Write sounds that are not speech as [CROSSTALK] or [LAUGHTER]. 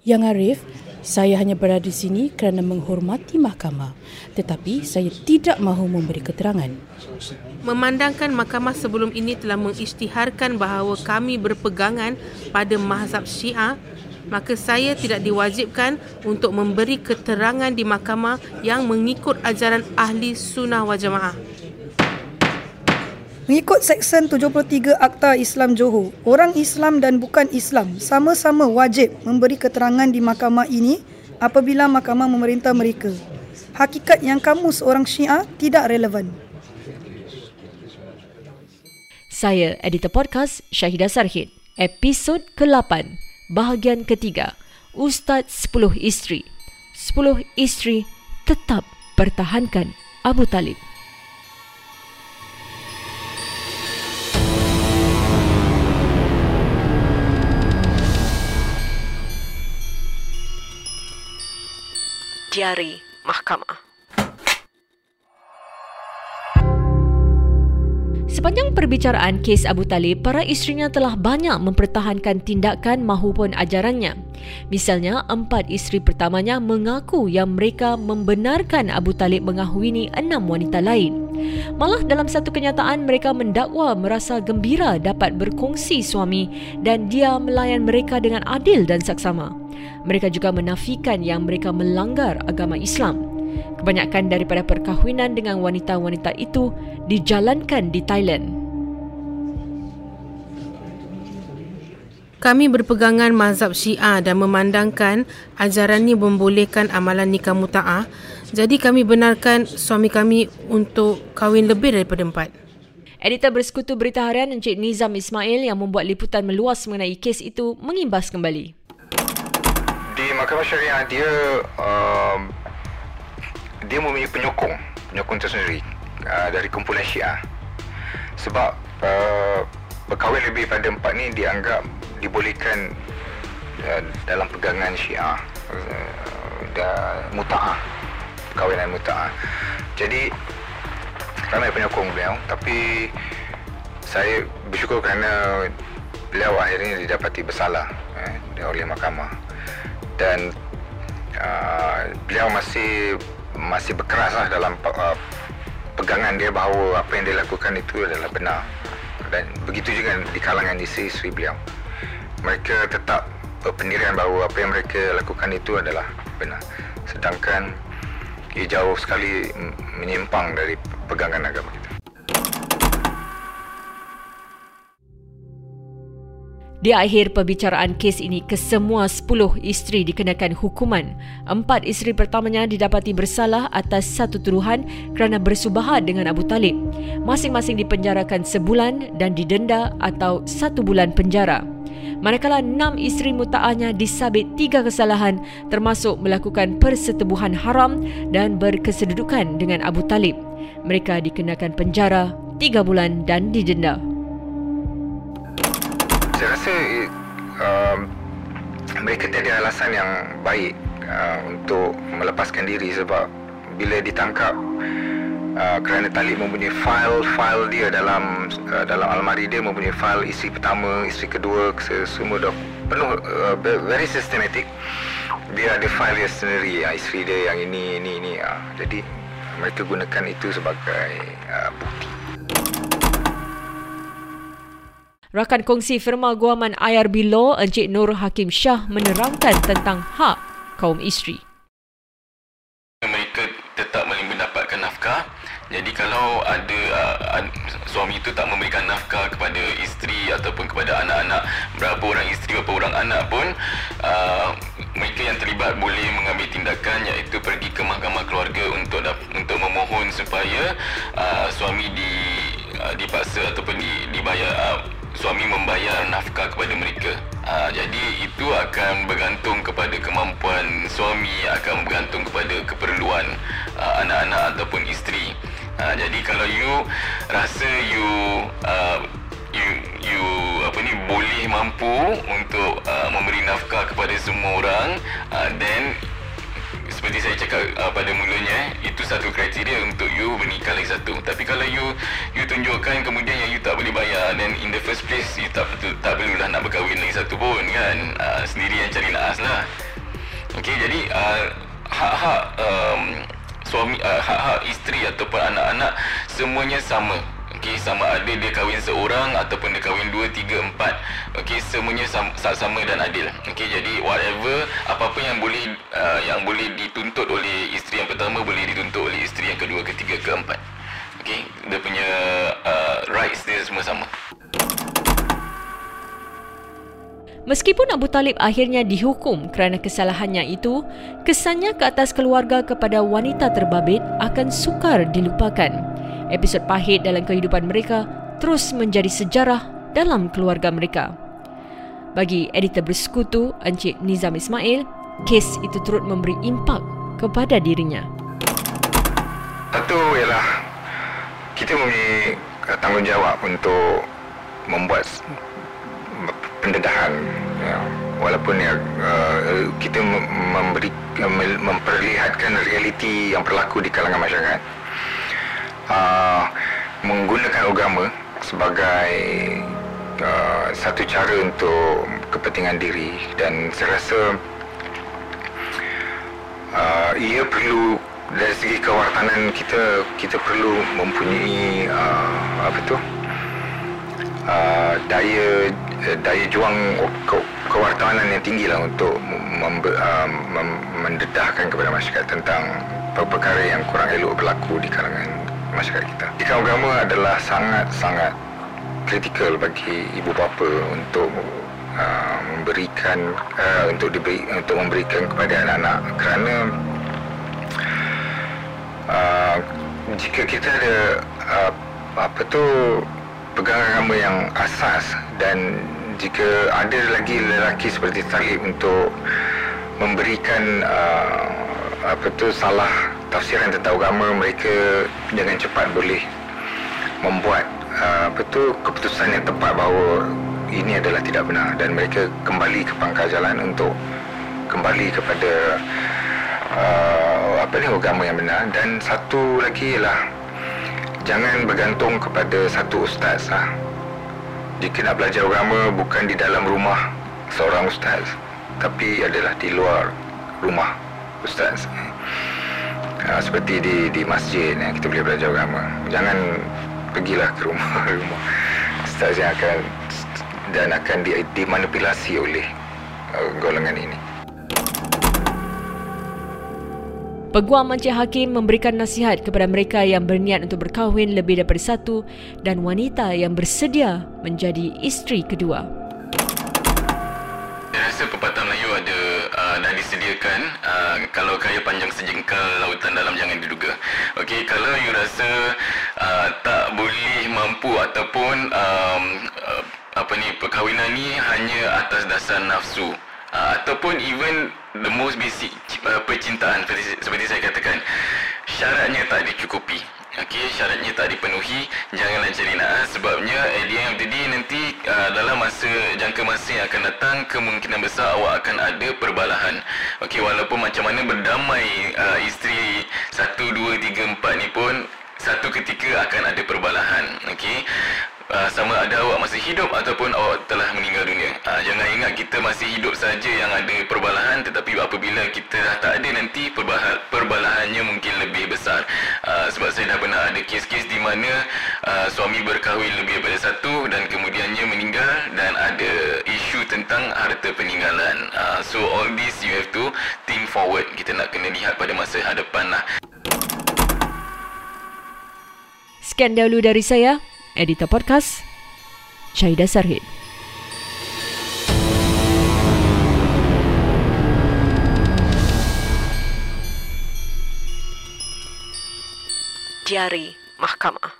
Yang Arif, saya hanya berada di sini kerana menghormati mahkamah. Tetapi saya tidak mahu memberi keterangan. Memandangkan mahkamah sebelum ini telah mengisytiharkan bahawa kami berpegangan pada mazhab syiah, maka saya tidak diwajibkan untuk memberi keterangan di mahkamah yang mengikut ajaran ahli sunnah wal jamaah. Mengikut Seksyen 73 Akta Islam Johor, orang Islam dan bukan Islam sama-sama wajib memberi keterangan di mahkamah ini apabila mahkamah memerintah mereka. Hakikat yang kamu seorang Syiah tidak relevan. Saya, editor podcast Syahidah Sarhid. Episod ke-8, bahagian ketiga. Ustaz 10 Isteri. 10 isteri tetap pertahankan Abu Talib. Diari Mahkamah Sepanjang perbicaraan kes Abu Talib, para isterinya telah banyak mempertahankan tindakan mahupun ajarannya. Misalnya, empat isteri pertamanya mengaku yang mereka membenarkan Abu Talib mengahwini enam wanita lain. Malah dalam satu kenyataan mereka mendakwa merasa gembira dapat berkongsi suami dan dia melayan mereka dengan adil dan saksama. Mereka juga menafikan yang mereka melanggar agama Islam. Kebanyakan daripada perkahwinan dengan wanita-wanita itu dijalankan di Thailand. Kami berpegangan mazhab syiah dan memandangkan ajaran ini membolehkan amalan nikah muta'ah. Jadi kami benarkan suami kami untuk kahwin lebih daripada empat. Editor Bersekutu Berita Harian Encik Nizam Ismail yang membuat liputan meluas mengenai kes itu mengimbas kembali mahkamah syariah dia um, dia mempunyai penyokong penyokong tersendiri uh, dari kumpulan syiah. Sebab uh, berkahwin lebih pada empat ni dianggap dibolehkan uh, dalam pegangan syiah. Uh, dan muta'ah perkahwinan muta'ah. Jadi ramai penyokong beliau tapi saya bersyukur kerana beliau akhirnya didapati bersalah eh, oleh mahkamah dan uh, beliau masih masih berkeras lah dalam uh, pegangan dia bahawa apa yang dia lakukan itu adalah benar. Dan begitu juga di kalangan isteri-isteri beliau. Mereka tetap berpendirian bahawa apa yang mereka lakukan itu adalah benar. Sedangkan ia jauh sekali menyimpang dari pegangan agama Di akhir perbicaraan kes ini, kesemua 10 isteri dikenakan hukuman. Empat isteri pertamanya didapati bersalah atas satu tuduhan kerana bersubahat dengan Abu Talib. Masing-masing dipenjarakan sebulan dan didenda atau satu bulan penjara. Manakala enam isteri muta'ahnya disabit tiga kesalahan termasuk melakukan persetubuhan haram dan berkesedudukan dengan Abu Talib. Mereka dikenakan penjara tiga bulan dan didenda saya rasa uh, mereka tiada alasan yang baik uh, untuk melepaskan diri sebab bila ditangkap uh, kerana Talib mempunyai file-file dia dalam uh, dalam almari dia mempunyai file isi pertama, isi kedua, semua dah penuh uh, very systematic. Dia ada file dia sendiri, uh, isteri dia yang ini, ini, ini. Uh, jadi mereka gunakan itu sebagai uh, bukti. Rakan kongsi firma guaman IRB Law Encik Nur Hakim Shah menerangkan tentang hak kaum isteri. Mereka tetap mendapatkan nafkah. Jadi kalau ada uh, suami itu tak memberikan nafkah kepada isteri ataupun kepada anak-anak berapa orang isteri berapa orang anak pun uh, mereka yang terlibat boleh mengambil tindakan iaitu pergi ke mahkamah keluarga untuk untuk memohon supaya uh, suami di uh, dipaksa ataupun di, suami membayar nafkah kepada mereka. Uh, jadi itu akan bergantung kepada kemampuan suami, akan bergantung kepada keperluan uh, anak-anak ataupun isteri. Uh, jadi kalau you rasa you uh, you you apa ni boleh mampu untuk uh, memberi nafkah kepada semua orang, uh, then seperti saya cakap uh, pada mulanya itu satu kriteria untuk you menikah lagi satu. Tapi kalau you you tunjukkan kemudian yang you tak boleh bayar dan in the first place you tak tak perlulah nak berkahwin lagi satu pun kan? Uh, sendiri yang cari naas lah. Okey, jadi uh, hak-hak um, suami uh, hak-hak isteri ataupun anak-anak semuanya sama. Okey, sama ada dia kahwin seorang ataupun dia kahwin dua, tiga, empat. Okey, semuanya sama, sama dan adil. Okey, jadi whatever apa-apa yang boleh uh, yang boleh dituntut oleh isteri yang pertama boleh dituntut oleh isteri yang kedua, ketiga, keempat. Okey, dia punya uh, rights dia semua sama. Meskipun Abu Talib akhirnya dihukum kerana kesalahannya itu, kesannya ke atas keluarga kepada wanita terbabit akan sukar dilupakan. Episod pahit dalam kehidupan mereka terus menjadi sejarah dalam keluarga mereka. Bagi editor bersekutu Encik Nizam Ismail, kes itu turut memberi impak kepada dirinya. Satu ialah kita mempunyai tanggungjawab untuk membuat pendedahan ya. walaupun ya uh, kita memberi memperlihatkan realiti yang berlaku di kalangan masyarakat uh, menggunakan agama sebagai uh, satu cara untuk kepentingan diri dan saya rasa uh, ia perlu dari segi kewartanan kita kita perlu mempunyai uh, apa tu? Uh, daya daya juang ke, kewartawanan yang tinggi lah untuk membe, uh, mem, mendedahkan kepada masyarakat tentang perkara yang kurang elok berlaku di kalangan masyarakat kita. Ikan agama adalah sangat-sangat kritikal bagi ibu bapa untuk uh, memberikan uh, untuk diberi untuk memberikan kepada anak-anak kerana uh, jika kita ada uh, apa tu pegangan agama yang asas dan jika ada lagi lelaki seperti Talib untuk memberikan uh, apa tu salah tafsiran tentang agama mereka dengan cepat boleh membuat uh, apa tu keputusan yang tepat bahawa ini adalah tidak benar dan mereka kembali ke pangkal jalan untuk kembali kepada uh, apa ni agama yang benar dan satu lagi ialah jangan bergantung kepada satu ustaz lah. Jika nak belajar agama bukan di dalam rumah seorang ustaz tapi adalah di luar rumah ustaz. Ha, seperti di di masjid ya, kita boleh belajar agama. Jangan pergilah ke rumah [LAUGHS] rumah ustaz yang akan dan akan di, dimanipulasi oleh uh, golongan ini. Peguam Encik Hakim memberikan nasihat kepada mereka yang berniat untuk berkahwin lebih daripada satu dan wanita yang bersedia menjadi isteri kedua. Dah disediakan uh, kalau kaya panjang sejengkal lautan dalam jangan diduga. Okey, kalau you rasa uh, tak boleh mampu ataupun um, uh, apa ni perkahwinan ni hanya atas dasar nafsu uh, ataupun even the most basic uh, percintaan seperti, seperti saya katakan syaratnya tak dicukupi Okey, syaratnya tak dipenuhi. Janganlah cari Sebabnya end of the day Nanti uh, Dalam masa Jangka masa yang akan datang Kemungkinan besar Awak akan ada perbalahan. Okey, walaupun macam mana Berdamai uh, Isteri Satu, dua, tiga, empat ni pun Satu ketika Akan ada perbalahan. Okey? Uh, sama ada awak masih hidup ataupun awak telah meninggal dunia. Uh, jangan ingat kita masih hidup saja yang ada perbalahan tetapi apabila kita dah tak ada nanti perbalahan, perbalahannya mungkin ada kes-kes di mana uh, suami berkahwin lebih daripada satu dan kemudiannya meninggal dan ada isu tentang harta peninggalan. Uh, so all this you have to think forward. Kita nak kena lihat pada masa hadapan lah. Sekian dahulu dari saya editor podcast Syahidah Sarhid. Diari Mahkamah